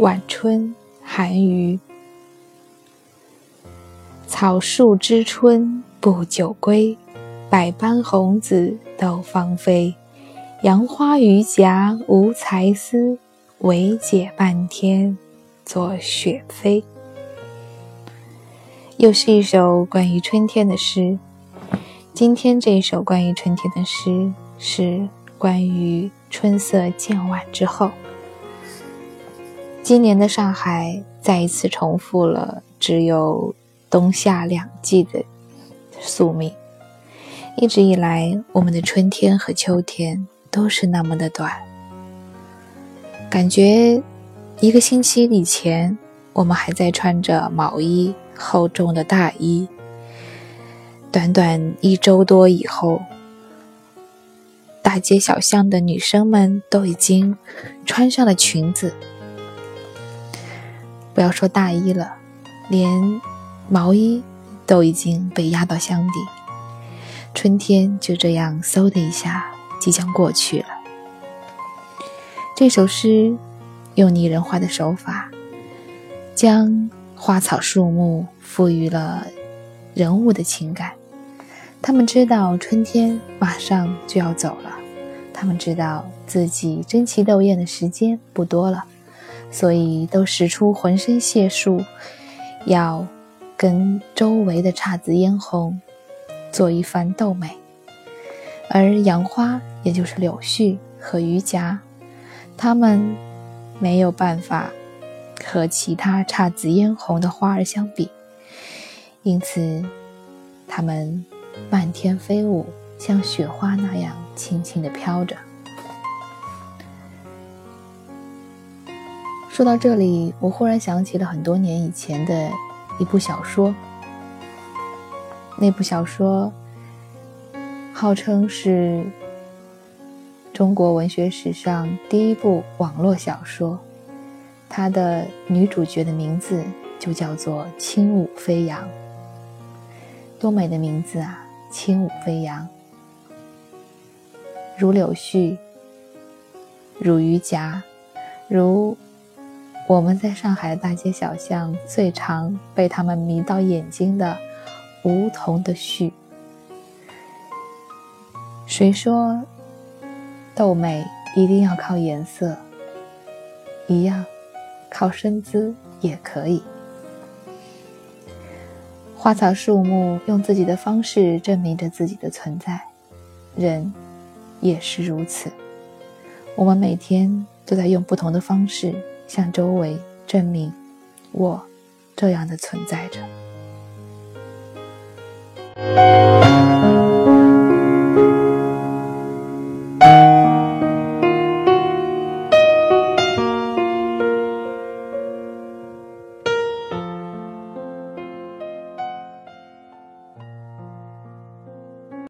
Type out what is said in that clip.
晚春，韩愈草树知春不久归，百般红紫斗芳菲，杨花榆荚无才思，惟解半天作雪飞。又是一首关于春天的诗，今天这一首关于春天的诗，是关于春色渐晚之后。今年的上海再一次重复了只有冬夏两季的宿命。一直以来，我们的春天和秋天都是那么的短。感觉一个星期以前，我们还在穿着毛衣。厚重的大衣，短短一周多以后，大街小巷的女生们都已经穿上了裙子。不要说大衣了，连毛衣都已经被压到箱底。春天就这样嗖的一下即将过去了。这首诗用拟人化的手法将。花草树木赋予了人物的情感，他们知道春天马上就要走了，他们知道自己争奇斗艳的时间不多了，所以都使出浑身解数，要跟周围的姹紫嫣红做一番斗美。而杨花，也就是柳絮和榆荚，它们没有办法。和其他姹紫嫣红的花儿相比，因此它们漫天飞舞，像雪花那样轻轻地飘着。说到这里，我忽然想起了很多年以前的一部小说。那部小说号称是中国文学史上第一部网络小说。它的女主角的名字就叫做轻舞飞扬，多美的名字啊！轻舞飞扬，如柳絮，如鱼夹，如我们在上海大街小巷最常被他们迷到眼睛的梧桐的絮。谁说斗美一定要靠颜色？一样。靠身姿也可以。花草树木用自己的方式证明着自己的存在，人也是如此。我们每天都在用不同的方式向周围证明我这样的存在着。